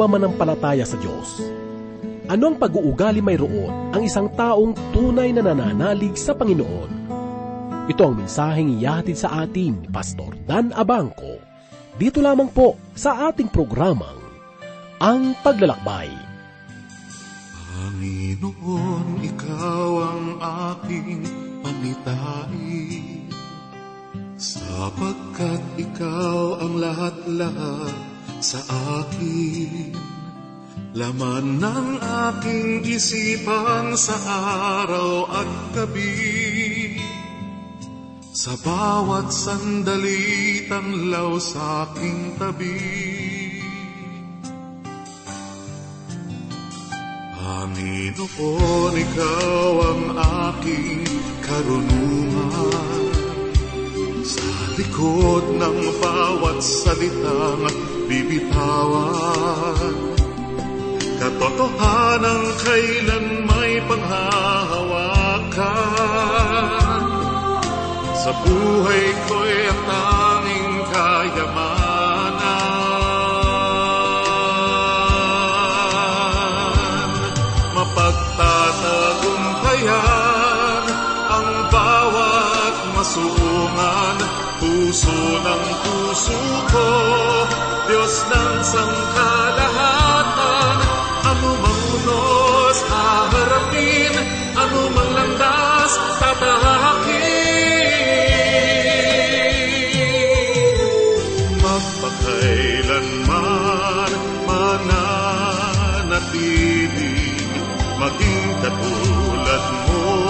ba manampalataya sa Diyos? Ano ang pag-uugali mayroon ang isang taong tunay na nananalig sa Panginoon? Ito ang mensaheng iyahatid sa atin ni Pastor Dan Abangco. Dito lamang po sa ating programang Ang Paglalakbay. Panginoon, Ikaw ang aking panitain Sapagkat Ikaw ang lahat-lahat sa akin Laman ng aking isipan sa araw at gabi. Sa bawat sandali tanglaw sa aking tabi. Panginoon, Ikaw ang aking karunungan likod ng bawat salitang bibitawan. Katotohanan kailan may panghahawakan. Sa buhay ko'y ang tanging kayamanan Puso ng puso ko, Diyos ng sangkalahatan Anumang unos haharapin, anumang landas tatahakin. Magpakailanman mananatiling Maging katulad mo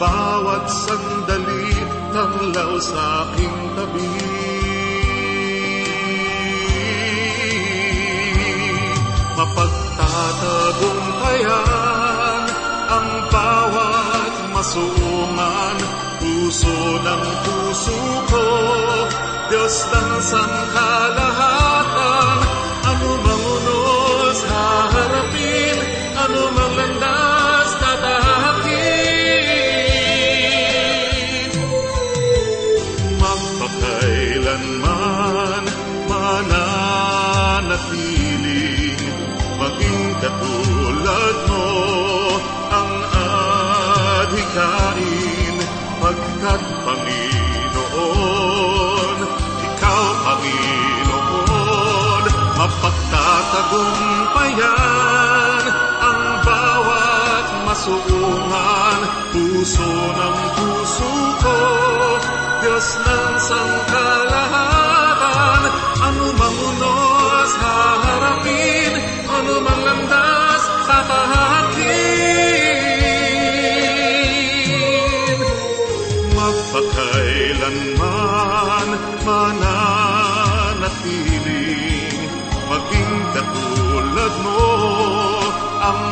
bawat sandali tanglaw sa aking tabi. Mapagtatagumpayan ang bawat masuungan. Puso ng puso ko, Diyos ng sangkalahatan katulad mo ang adhikain Pagkat Panginoon, Ikaw Panginoon Mapagtatagumpayan ang bawat masuungan Puso ng puso ko, Diyos ng sangkalahatan Anumang unos haharapin, anumang landas tatahakin Magpakailanman mananatiling Maging katulad mo ang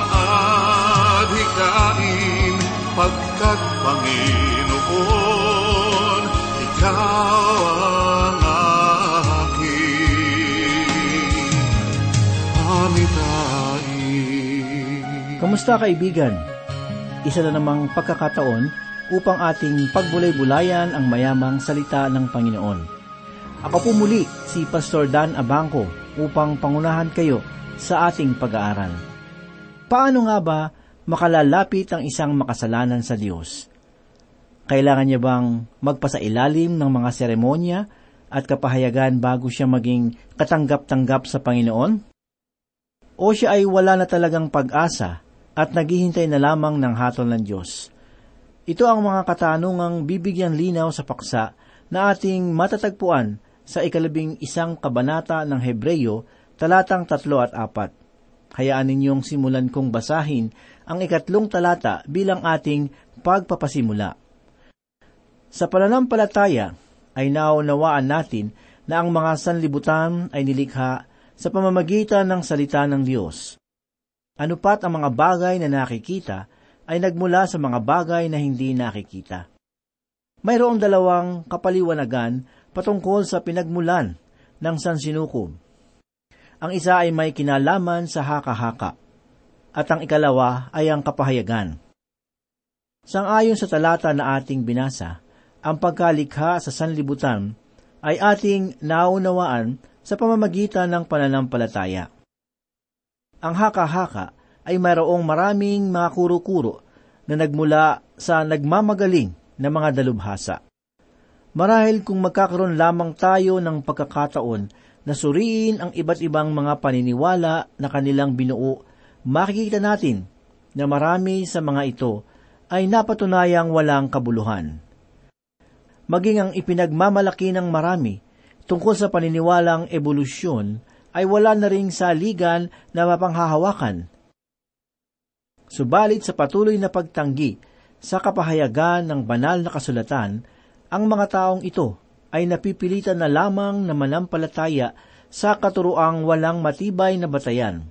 adhikain. Pagkat Panginoon, Ikaw ang Kamusta kaibigan? Isa na namang pagkakataon upang ating pagbulay-bulayan ang mayamang salita ng Panginoon. Ako po muli si Pastor Dan Abangco upang pangunahan kayo sa ating pag-aaral. Paano nga ba makalalapit ang isang makasalanan sa Diyos? Kailangan niya bang magpasailalim ng mga seremonya at kapahayagan bago siya maging katanggap-tanggap sa Panginoon? O siya ay wala na talagang pag-asa at naghihintay na lamang ng hatol ng Diyos? Ito ang mga katanungang bibigyan linaw sa paksa na ating matatagpuan sa ikalabing isang kabanata ng Hebreyo, talatang tatlo at apat. Hayaan ninyong simulan kong basahin ang ikatlong talata bilang ating pagpapasimula. Sa pananampalataya ay naunawaan natin na ang mga sanlibutan ay nilikha sa pamamagitan ng salita ng Diyos. Ano pat ang mga bagay na nakikita ay nagmula sa mga bagay na hindi nakikita. Mayroong dalawang kapaliwanagan patungkol sa pinagmulan ng sansinukob. Ang isa ay may kinalaman sa haka-haka, at ang ikalawa ay ang kapahayagan. Sangayon sa talata na ating binasa, ang pagkalikha sa sanlibutan ay ating naunawaan sa pamamagitan ng pananampalataya. Ang haka-haka ay mayroong maraming mga kuro-kuro na nagmula sa nagmamagaling na mga dalubhasa. Marahil kung magkakaroon lamang tayo ng pagkakataon na suriin ang iba't ibang mga paniniwala na kanilang binuo, makikita natin na marami sa mga ito ay napatunayang walang kabuluhan. Maging ang ipinagmamalaki ng marami tungkol sa paniniwalang ebolusyon ay wala na ring saligan na mapanghahawakan. Subalit sa patuloy na pagtanggi sa kapahayagan ng banal na kasulatan, ang mga taong ito ay napipilitan na lamang na manampalataya sa katuroang walang matibay na batayan.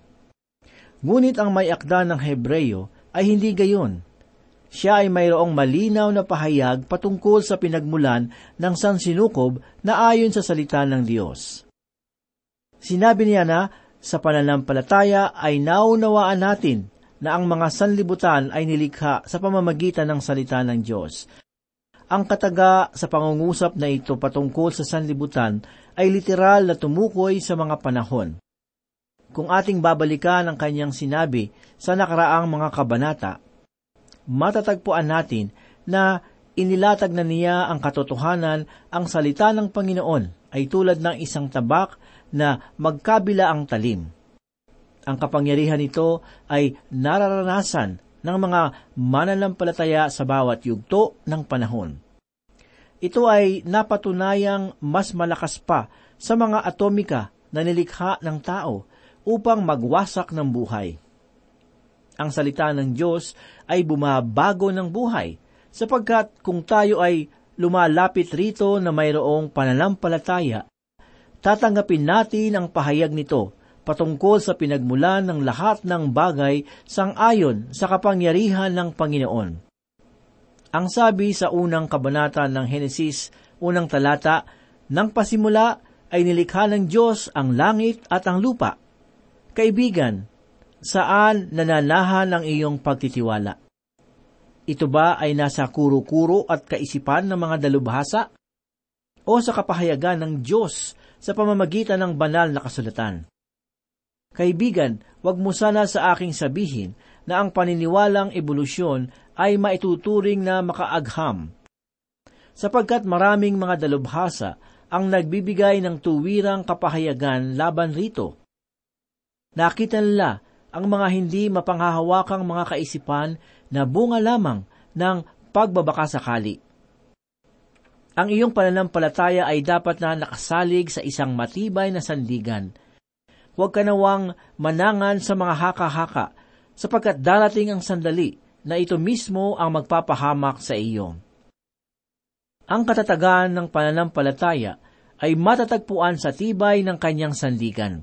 Ngunit ang may akda ng Hebreyo ay hindi gayon. Siya ay mayroong malinaw na pahayag patungkol sa pinagmulan ng sansinukob na ayon sa salita ng Diyos. Sinabi niya na sa pananampalataya ay naunawaan natin na ang mga sanlibutan ay nilikha sa pamamagitan ng salita ng Diyos. Ang kataga sa pangungusap na ito patungkol sa sanlibutan ay literal na tumukoy sa mga panahon. Kung ating babalikan ang kanyang sinabi sa nakaraang mga kabanata, matatagpuan natin na inilatag na niya ang katotohanan ang salita ng Panginoon ay tulad ng isang tabak na magkabila ang talim. Ang kapangyarihan nito ay nararanasan ng mga mananampalataya sa bawat yugto ng panahon. Ito ay napatunayang mas malakas pa sa mga atomika na nilikha ng tao upang magwasak ng buhay. Ang salita ng Diyos ay bumabago ng buhay, sapagkat kung tayo ay lumalapit rito na mayroong pananampalataya, tatanggapin natin ang pahayag nito patungkol sa pinagmulan ng lahat ng bagay sang-ayon sa kapangyarihan ng Panginoon. Ang sabi sa unang kabanata ng Henesis, unang talata, nang pasimula ay nilikha ng Diyos ang langit at ang lupa. Kaibigan, saan nananahan ang iyong pagtitiwala? Ito ba ay nasa kuro-kuro at kaisipan ng mga dalubhasa? O sa kapahayagan ng Diyos sa pamamagitan ng banal na kasulatan? Kaibigan, wag mo sana sa aking sabihin na ang paniniwalang ebolusyon ay maituturing na makaagham. Sapagkat maraming mga dalubhasa ang nagbibigay ng tuwirang kapahayagan laban rito. Nakita nila ang mga hindi mapanghahawakang mga kaisipan na bunga lamang ng pagbabakasakali. Ang iyong pananampalataya ay dapat na nakasalig sa isang matibay na sandigan. Huwag ka nawang manangan sa mga haka-haka, sapagkat darating ang sandali na ito mismo ang magpapahamak sa iyo. Ang katatagan ng pananampalataya ay matatagpuan sa tibay ng kanyang sandigan.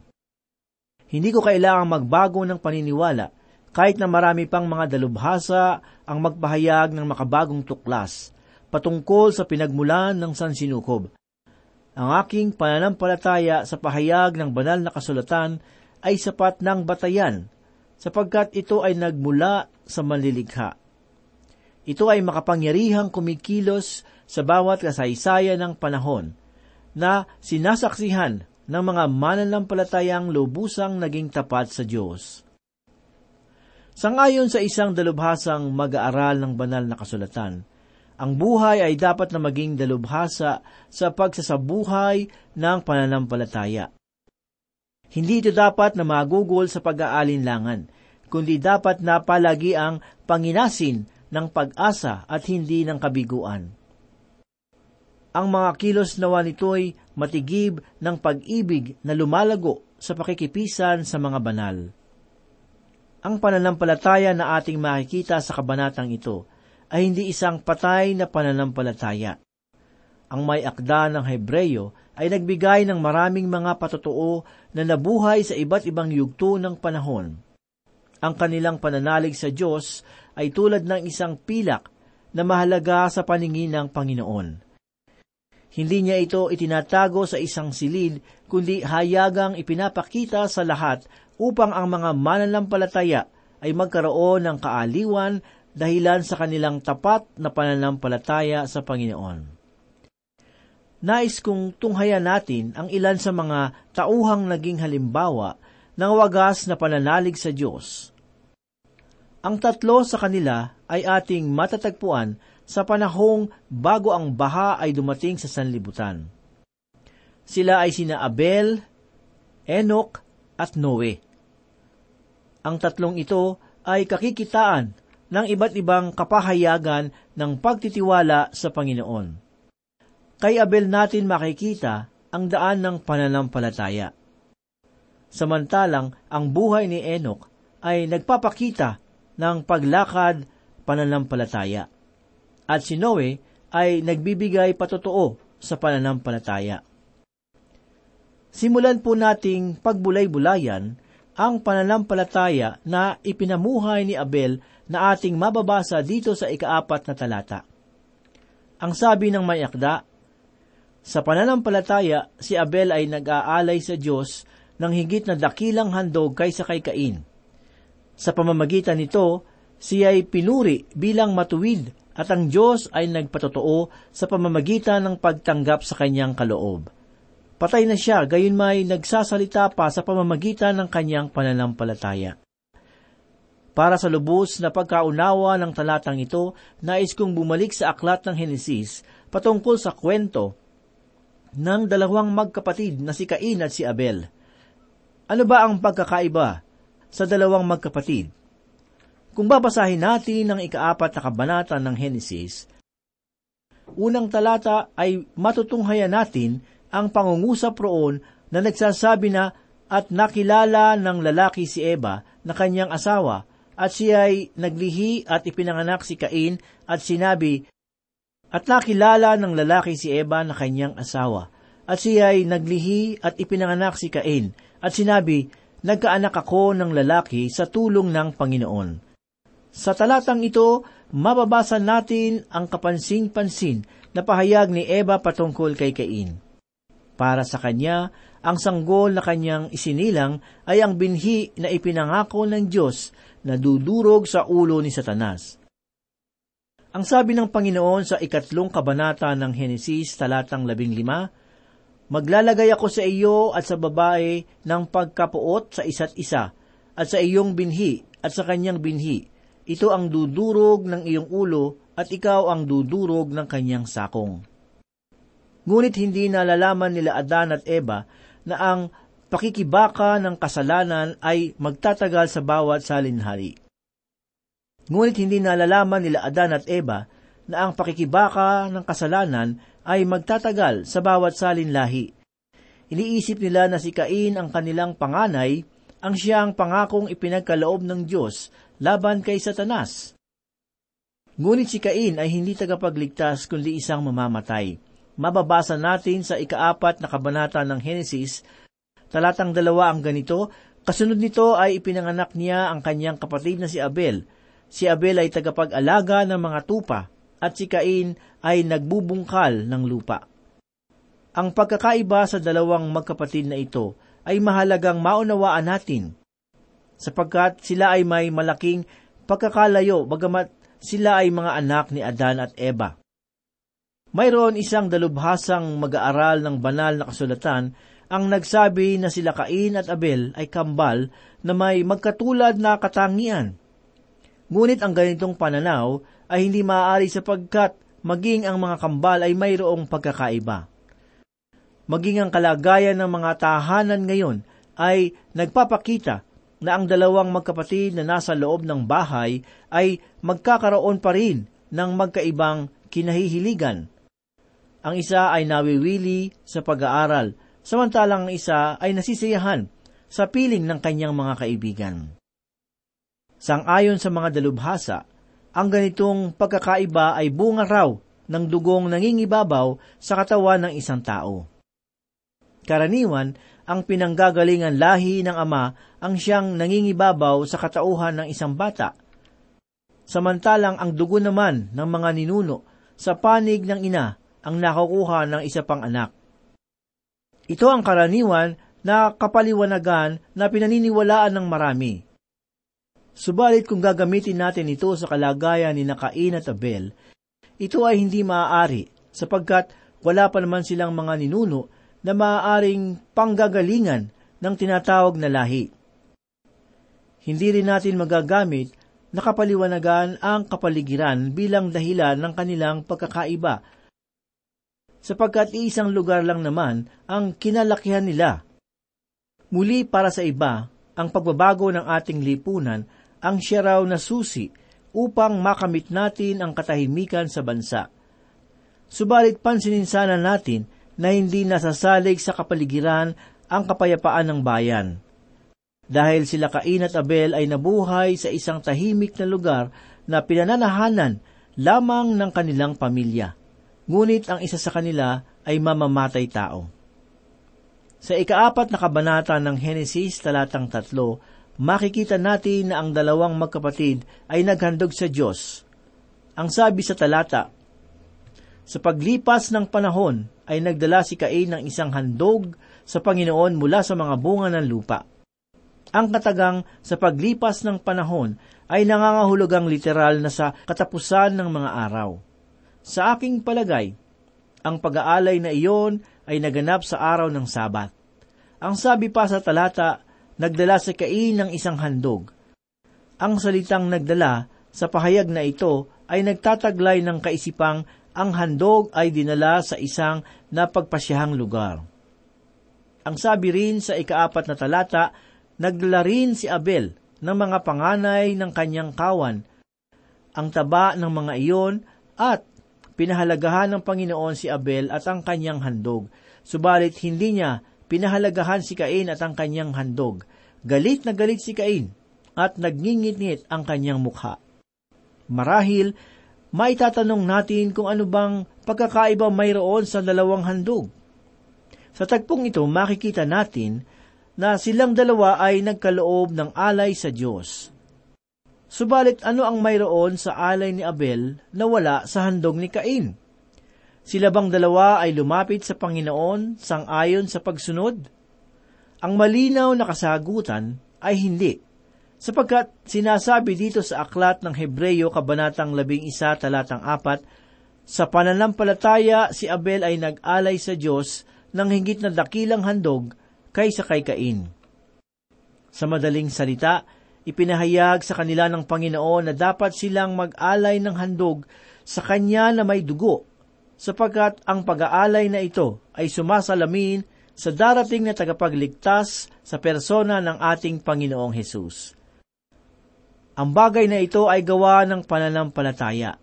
Hindi ko kailangang magbago ng paniniwala kahit na marami pang mga dalubhasa ang magpahayag ng makabagong tuklas patungkol sa pinagmulan ng sansinukob. Ang aking pananampalataya sa pahayag ng banal na kasulatan ay sapat ng batayan sapagkat ito ay nagmula sa manlilikha. Ito ay makapangyarihang kumikilos sa bawat kasaysayan ng panahon na sinasaksihan ng mga mananampalatayang lubusang naging tapat sa Diyos. Sangayon sa isang dalubhasang mag-aaral ng banal na kasulatan, ang buhay ay dapat na maging dalubhasa sa pagsasabuhay ng pananampalataya. Hindi ito dapat na magugol sa pag-aalinlangan, kundi dapat na palagi ang panginasin ng pag-asa at hindi ng kabiguan. Ang mga kilos nawa nito'y matigib ng pag-ibig na lumalago sa pakikipisan sa mga banal. Ang pananampalataya na ating makikita sa kabanatang ito ay hindi isang patay na pananampalataya. Ang may akda ng Hebreyo ay nagbigay ng maraming mga patotoo na nabuhay sa iba't ibang yugto ng panahon. Ang kanilang pananalig sa Diyos ay tulad ng isang pilak na mahalaga sa paningin ng Panginoon. Hindi niya ito itinatago sa isang silid, kundi hayagang ipinapakita sa lahat upang ang mga mananampalataya ay magkaroon ng kaaliwan dahilan sa kanilang tapat na pananampalataya sa Panginoon. Nais kong tunghayan natin ang ilan sa mga tauhang naging halimbawa ng wagas na pananalig sa Diyos. Ang tatlo sa kanila ay ating matatagpuan sa panahong bago ang baha ay dumating sa sanlibutan. Sila ay sina Abel, Enoch, at Noe. Ang tatlong ito ay kakikitaan ng iba't ibang kapahayagan ng pagtitiwala sa Panginoon. Kay Abel natin makikita ang daan ng pananampalataya. Samantalang ang buhay ni Enoch ay nagpapakita ng paglakad pananampalataya. At si Noe ay nagbibigay patotoo sa pananampalataya. Simulan po nating pagbulay-bulayan ang pananampalataya na ipinamuhay ni Abel na ating mababasa dito sa ikaapat na talata. Ang sabi ng mayakda, sa pananampalataya, si Abel ay nag-aalay sa Diyos ng higit na dakilang handog kaysa kay Cain. Sa pamamagitan nito, siya ay pinuri bilang matuwid at ang Diyos ay nagpatotoo sa pamamagitan ng pagtanggap sa kanyang kaloob. Patay na siya, gayon may nagsasalita pa sa pamamagitan ng kanyang pananampalataya. Para sa lubos na pagkaunawa ng talatang ito, nais kong bumalik sa aklat ng Henesis patungkol sa kwento ng dalawang magkapatid na si Cain at si Abel. Ano ba ang pagkakaiba sa dalawang magkapatid? Kung babasahin natin ang ikaapat na kabanata ng Henesis, unang talata ay matutunghayan natin ang pangungusap roon na nagsasabi na at nakilala ng lalaki si Eva na kanyang asawa at siya ay naglihi at ipinanganak si Cain at sinabi, at nakilala ng lalaki si Eva na kanyang asawa. At siya ay naglihi at ipinanganak si Cain. At sinabi, Nagkaanak ako ng lalaki sa tulong ng Panginoon. Sa talatang ito, mababasa natin ang kapansing-pansin na pahayag ni Eva patungkol kay Cain. Para sa kanya, ang sanggol na kanyang isinilang ay ang binhi na ipinangako ng Diyos na dudurog sa ulo ni Satanas. Ang sabi ng Panginoon sa ikatlong kabanata ng Henesis talatang labing lima, Maglalagay ako sa iyo at sa babae ng pagkapuot sa isa't isa, at sa iyong binhi at sa kanyang binhi. Ito ang dudurog ng iyong ulo at ikaw ang dudurog ng kanyang sakong. Ngunit hindi nalalaman nila Adan at Eva na ang pakikibaka ng kasalanan ay magtatagal sa bawat salinhari. Ngunit hindi nalalaman nila Adan at Eva na ang pakikibaka ng kasalanan ay magtatagal sa bawat salinlahi. Iniisip nila na si Cain ang kanilang panganay, ang siyang pangakong ipinagkaloob ng Diyos laban kay Satanas. Ngunit si Cain ay hindi tagapagligtas kundi isang mamamatay. Mababasa natin sa ikaapat na kabanata ng Henesis, talatang dalawa ang ganito, kasunod nito ay ipinanganak niya ang kanyang kapatid na si Abel, Si Abel ay tagapag-alaga ng mga tupa at si Cain ay nagbubungkal ng lupa. Ang pagkakaiba sa dalawang magkapatid na ito ay mahalagang maunawaan natin, sapagkat sila ay may malaking pagkakalayo bagamat sila ay mga anak ni Adan at Eva. Mayroon isang dalubhasang mag-aaral ng banal na kasulatan ang nagsabi na sila Cain at Abel ay kambal na may magkatulad na katangian. Ngunit ang ganitong pananaw ay hindi maaari sapagkat maging ang mga kambal ay mayroong pagkakaiba. Maging ang kalagayan ng mga tahanan ngayon ay nagpapakita na ang dalawang magkapatid na nasa loob ng bahay ay magkakaroon pa rin ng magkaibang kinahihiligan. Ang isa ay nawiwili sa pag-aaral, samantalang ang isa ay nasisiyahan sa piling ng kanyang mga kaibigan. Sang-ayon sa mga dalubhasa, ang ganitong pagkakaiba ay bunga raw ng dugong nangingibabaw sa katawan ng isang tao. Karaniwan, ang pinanggagalingan lahi ng ama ang siyang nangingibabaw sa katauhan ng isang bata. Samantalang ang dugo naman ng mga ninuno sa panig ng ina ang nakukuha ng isa pang anak. Ito ang karaniwan na kapaliwanagan na pinaniniwalaan ng marami. Subalit kung gagamitin natin ito sa kalagayan ni Nakain at Abel, ito ay hindi maaari sapagkat wala pa naman silang mga ninuno na maaaring panggagalingan ng tinatawag na lahi. Hindi rin natin magagamit na kapaliwanagan ang kapaligiran bilang dahilan ng kanilang pagkakaiba, sapagkat iisang lugar lang naman ang kinalakihan nila. Muli para sa iba, ang pagbabago ng ating lipunan ang siya raw na susi upang makamit natin ang katahimikan sa bansa. Subalit pansinin sana natin na hindi nasasalig sa kapaligiran ang kapayapaan ng bayan. Dahil sila Cain at Abel ay nabuhay sa isang tahimik na lugar na pinananahanan lamang ng kanilang pamilya. Ngunit ang isa sa kanila ay mamamatay tao. Sa ikaapat na kabanata ng Henesis talatang tatlo, makikita natin na ang dalawang magkapatid ay naghandog sa Diyos. Ang sabi sa talata, Sa paglipas ng panahon, ay nagdala si Cain ng isang handog sa Panginoon mula sa mga bunga ng lupa. Ang katagang sa paglipas ng panahon ay nangangahulugang literal na sa katapusan ng mga araw. Sa aking palagay, ang pag-aalay na iyon ay naganap sa araw ng Sabat. Ang sabi pa sa talata, nagdala si Cain ng isang handog. Ang salitang nagdala sa pahayag na ito ay nagtataglay ng kaisipang ang handog ay dinala sa isang napagpasyahang lugar. Ang sabi rin sa ikaapat na talata, nagdala rin si Abel ng mga panganay ng kanyang kawan, ang taba ng mga iyon at pinahalagahan ng Panginoon si Abel at ang kanyang handog. Subalit hindi niya pinahalagahan si Cain at ang kanyang handog. Galit na galit si Cain at nagngingit-ngit ang kanyang mukha. Marahil maitatanong natin kung ano bang pagkakaiba mayroon sa dalawang handog. Sa tagpong ito, makikita natin na silang dalawa ay nagkaloob ng alay sa Diyos. Subalit ano ang mayroon sa alay ni Abel na wala sa handog ni Cain? Sila bang dalawa ay lumapit sa Panginoon sang-ayon sa pagsunod? Ang malinaw na kasagutan ay hindi sapagkat sinasabi dito sa aklat ng Hebreyo Kabanatang 11 talatang 4, sa pananampalataya si Abel ay nag-alay sa Diyos ng higit na dakilang handog kaysa kay Cain. Sa madaling salita, ipinahayag sa kanila ng Panginoon na dapat silang mag-alay ng handog sa Kanya na may dugo, sapagkat ang pag-aalay na ito ay sumasalamin sa darating na tagapagligtas sa persona ng ating Panginoong Hesus. Ang bagay na ito ay gawa ng pananampalataya,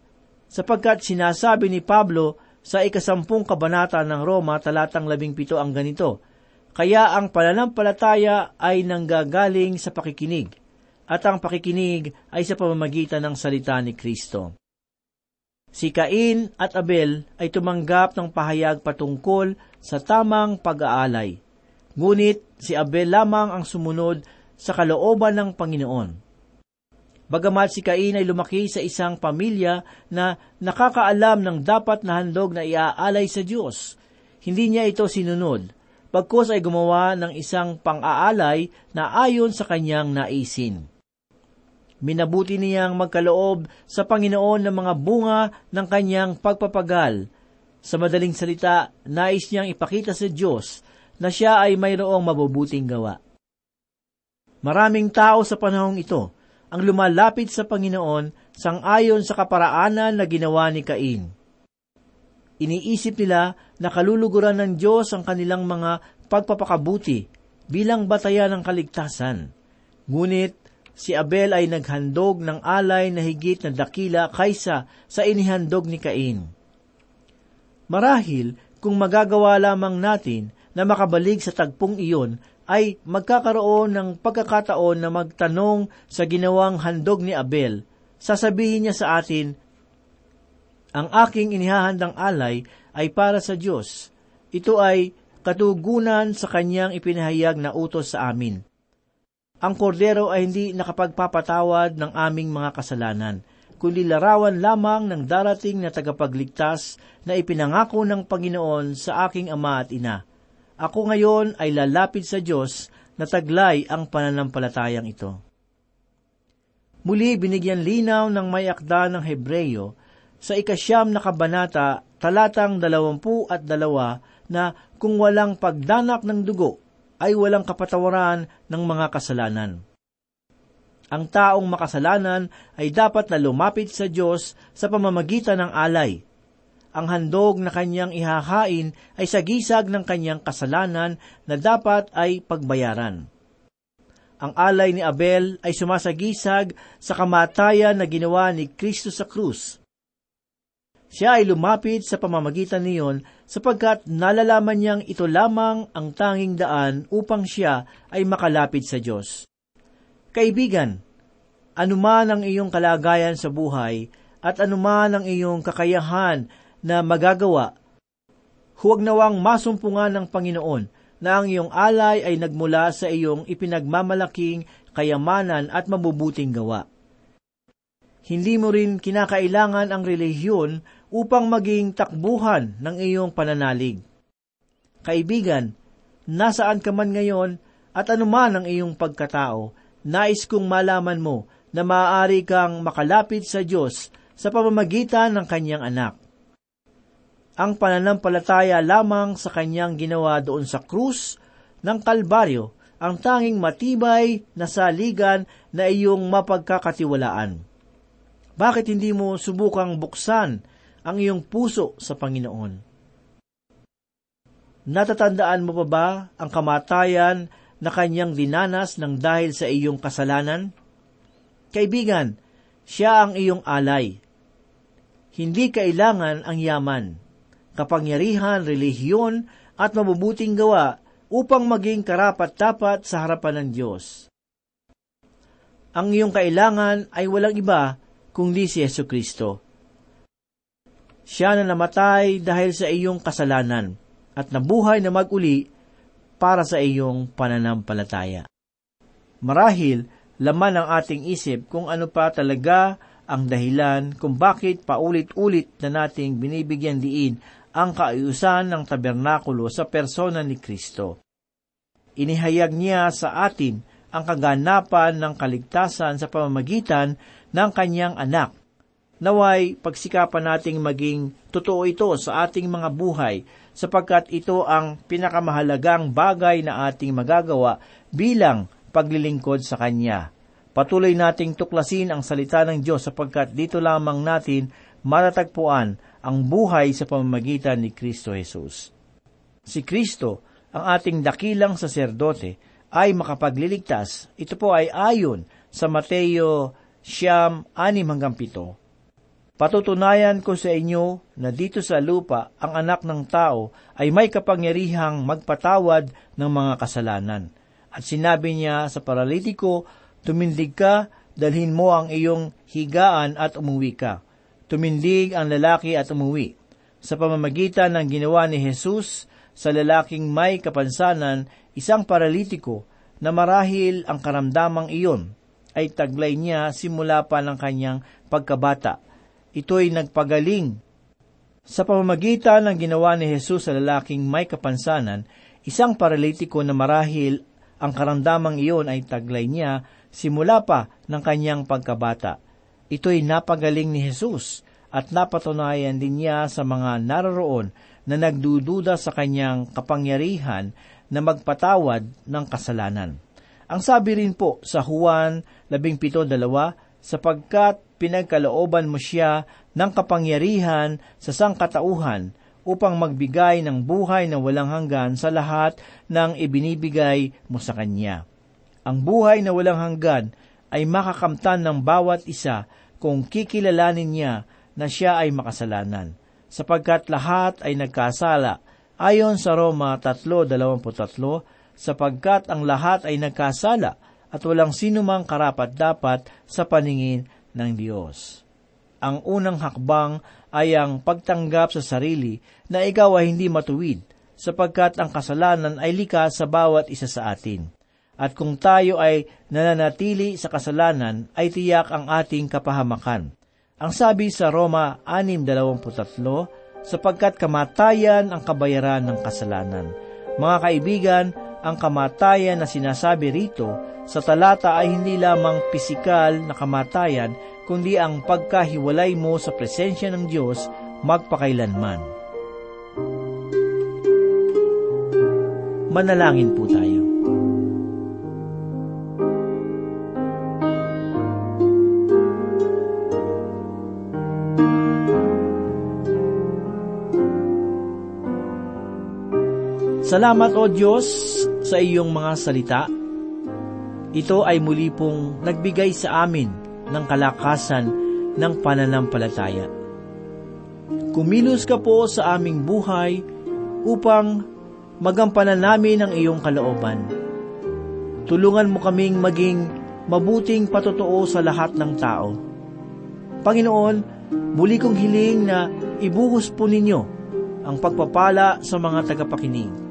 sapagkat sinasabi ni Pablo sa ikasampung kabanata ng Roma talatang labing pito ang ganito, Kaya ang pananampalataya ay nanggagaling sa pakikinig, at ang pakikinig ay sa pamamagitan ng salita ni Kristo. Si Cain at Abel ay tumanggap ng pahayag patungkol sa tamang pag-aalay. Ngunit si Abel lamang ang sumunod sa kalooban ng Panginoon. Bagamat si Cain ay lumaki sa isang pamilya na nakakaalam ng dapat na handog na iaalay sa Diyos, hindi niya ito sinunod, pagkos ay gumawa ng isang pang-aalay na ayon sa kanyang naisin. Minabuti niyang magkaloob sa Panginoon ng mga bunga ng kanyang pagpapagal. Sa madaling salita, nais niyang ipakita sa Diyos na siya ay mayroong mabubuting gawa. Maraming tao sa panahong ito ang lumalapit sa Panginoon sang-ayon sa kaparaanan na ginawa ni Cain. Iniisip nila na kaluluguran ng Diyos ang kanilang mga pagpapakabuti bilang batayan ng kaligtasan. Ngunit si Abel ay naghandog ng alay na higit na dakila kaysa sa inihandog ni Cain. Marahil, kung magagawa lamang natin na makabalik sa tagpong iyon ay magkakaroon ng pagkakataon na magtanong sa ginawang handog ni Abel, sasabihin niya sa atin, Ang aking inihahandang alay ay para sa Diyos. Ito ay katugunan sa kanyang ipinahayag na utos sa amin. Ang kordero ay hindi nakapagpapatawad ng aming mga kasalanan, kundi larawan lamang ng darating na tagapagligtas na ipinangako ng Panginoon sa aking ama at ina. Ako ngayon ay lalapit sa Diyos na taglay ang pananampalatayang ito. Muli binigyan linaw ng may akda ng Hebreyo sa ikasyam na kabanata talatang dalawampu at dalawa na kung walang pagdanak ng dugo ay walang kapatawaran ng mga kasalanan. Ang taong makasalanan ay dapat na lumapit sa Diyos sa pamamagitan ng alay. Ang handog na kanyang ihahain ay sagisag ng kanyang kasalanan na dapat ay pagbayaran. Ang alay ni Abel ay sumasagisag sa kamatayan na ginawa ni Kristo sa krus. Siya ay lumapit sa pamamagitan niyon sapagkat nalalaman niyang ito lamang ang tanging daan upang siya ay makalapit sa Diyos. Kaibigan, anuman ang iyong kalagayan sa buhay at anuman ang iyong kakayahan na magagawa, huwag nawang masumpungan ng Panginoon na ang iyong alay ay nagmula sa iyong ipinagmamalaking kayamanan at mabubuting gawa. Hindi mo rin kinakailangan ang relihiyon upang maging takbuhan ng iyong pananalig. Kaibigan, nasaan ka man ngayon at anuman ang iyong pagkatao, nais kong malaman mo na maaari kang makalapit sa Diyos sa pamamagitan ng kanyang anak ang pananampalataya lamang sa kanyang ginawa doon sa krus ng Kalbaryo ang tanging matibay na saligan na iyong mapagkakatiwalaan. Bakit hindi mo subukang buksan ang iyong puso sa Panginoon? Natatandaan mo pa ba ang kamatayan na kanyang dinanas ng dahil sa iyong kasalanan? Kaibigan, siya ang iyong alay. Hindi kailangan ang yaman kapangyarihan, relihiyon at mabubuting gawa upang maging karapat-dapat sa harapan ng Diyos. Ang iyong kailangan ay walang iba kundi si Yesu Kristo. Siya na namatay dahil sa iyong kasalanan at nabuhay na maguli para sa iyong pananampalataya. Marahil, laman ng ating isip kung ano pa talaga ang dahilan kung bakit paulit-ulit na nating binibigyan diin ang kaayusan ng tabernakulo sa persona ni Kristo. Inihayag niya sa atin ang kaganapan ng kaligtasan sa pamamagitan ng kanyang anak. Naway, pagsikapan nating maging totoo ito sa ating mga buhay sapagkat ito ang pinakamahalagang bagay na ating magagawa bilang paglilingkod sa Kanya. Patuloy nating tuklasin ang salita ng Diyos sapagkat dito lamang natin matatagpuan ang buhay sa pamamagitan ni Kristo Jesus. Si Kristo, ang ating dakilang saserdote, ay makapagliligtas. Ito po ay ayon sa Mateo siyam anim hanggang pito. Patutunayan ko sa inyo na dito sa lupa ang anak ng tao ay may kapangyarihang magpatawad ng mga kasalanan. At sinabi niya sa paralitiko, tumindig ka, dalhin mo ang iyong higaan at umuwi ka tumindig ang lalaki at umuwi. Sa pamamagitan ng ginawa ni Jesus sa lalaking may kapansanan, isang paralitiko na marahil ang karamdamang iyon ay taglay niya simula pa ng kanyang pagkabata. Ito'y nagpagaling. Sa pamamagitan ng ginawa ni Jesus sa lalaking may kapansanan, isang paralitiko na marahil ang karamdamang iyon ay taglay niya simula pa ng kanyang pagkabata Ito'y napagaling ni Jesus at napatunayan din niya sa mga naroroon na nagdududa sa kanyang kapangyarihan na magpatawad ng kasalanan. Ang sabi rin po sa Juan 17.2, sapagkat pinagkalooban mo siya ng kapangyarihan sa sangkatauhan upang magbigay ng buhay na walang hanggan sa lahat ng ibinibigay mo sa Kanya. Ang buhay na walang hanggan ay makakamtan ng bawat isa kung kikilalanin niya na siya ay makasalanan, sapagkat lahat ay nagkasala, ayon sa Roma 3.23, sapagkat ang lahat ay nagkasala at walang sino mang karapat-dapat sa paningin ng Diyos. ang unang hakbang ay ang pagtanggap sa sarili na ikaw ay hindi matuwid, sapagkat ang kasalanan ay likas sa bawat isa sa atin. At kung tayo ay nananatili sa kasalanan, ay tiyak ang ating kapahamakan. Ang sabi sa Roma 6.23, sapagkat kamatayan ang kabayaran ng kasalanan. Mga kaibigan, ang kamatayan na sinasabi rito sa talata ay hindi lamang pisikal na kamatayan, kundi ang pagkahiwalay mo sa presensya ng Diyos magpakailanman. Manalangin po tayo. Salamat o Diyos sa iyong mga salita. Ito ay muli pong nagbigay sa amin ng kalakasan ng pananampalataya. Kumilos ka po sa aming buhay upang magampanan namin ang iyong kalooban. Tulungan mo kaming maging mabuting patotoo sa lahat ng tao. Panginoon, muli kong hiling na ibuhos po ninyo ang pagpapala sa mga tagapakinig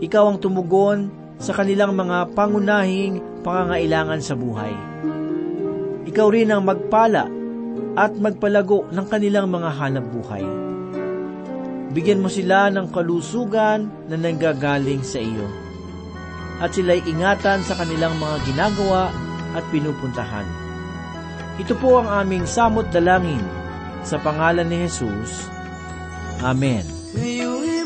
ikaw ang tumugon sa kanilang mga pangunahing pangangailangan sa buhay. Ikaw rin ang magpala at magpalago ng kanilang mga hanap buhay. Bigyan mo sila ng kalusugan na nanggagaling sa iyo. At sila'y ingatan sa kanilang mga ginagawa at pinupuntahan. Ito po ang aming samot dalangin sa pangalan ni Jesus. Amen. Ngayon'y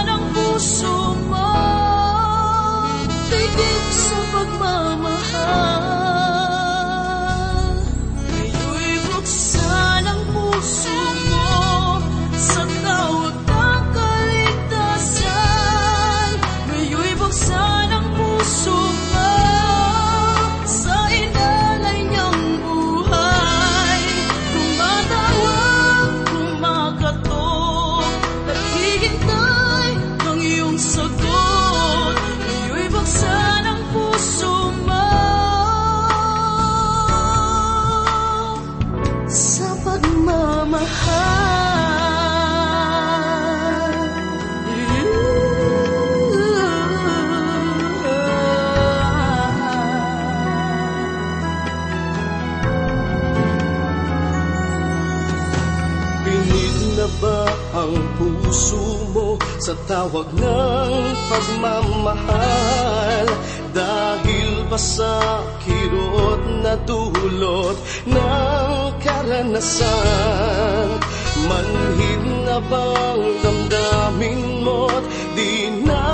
na ba ang puso mo sa tawag ng pagmamahal? Dahil ba sa kirot na dulot ng karanasan? Manhid na bang damdamin mo't di na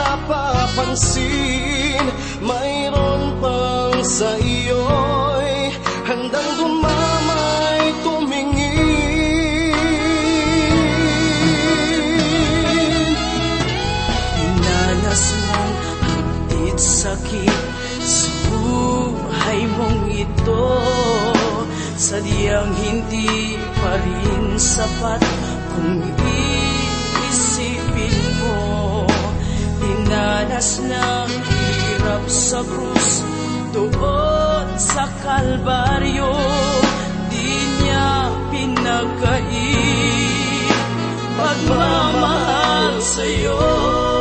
napapansin? Mayroon pang sa iyo'y handang dumamay ito. Sadyang hindi pa rin sapat kung iisipin mo. Dinanas ng hirap sa krus doon sa Kalbaryo Di niya pinagkait. Pagmamahal sa'yo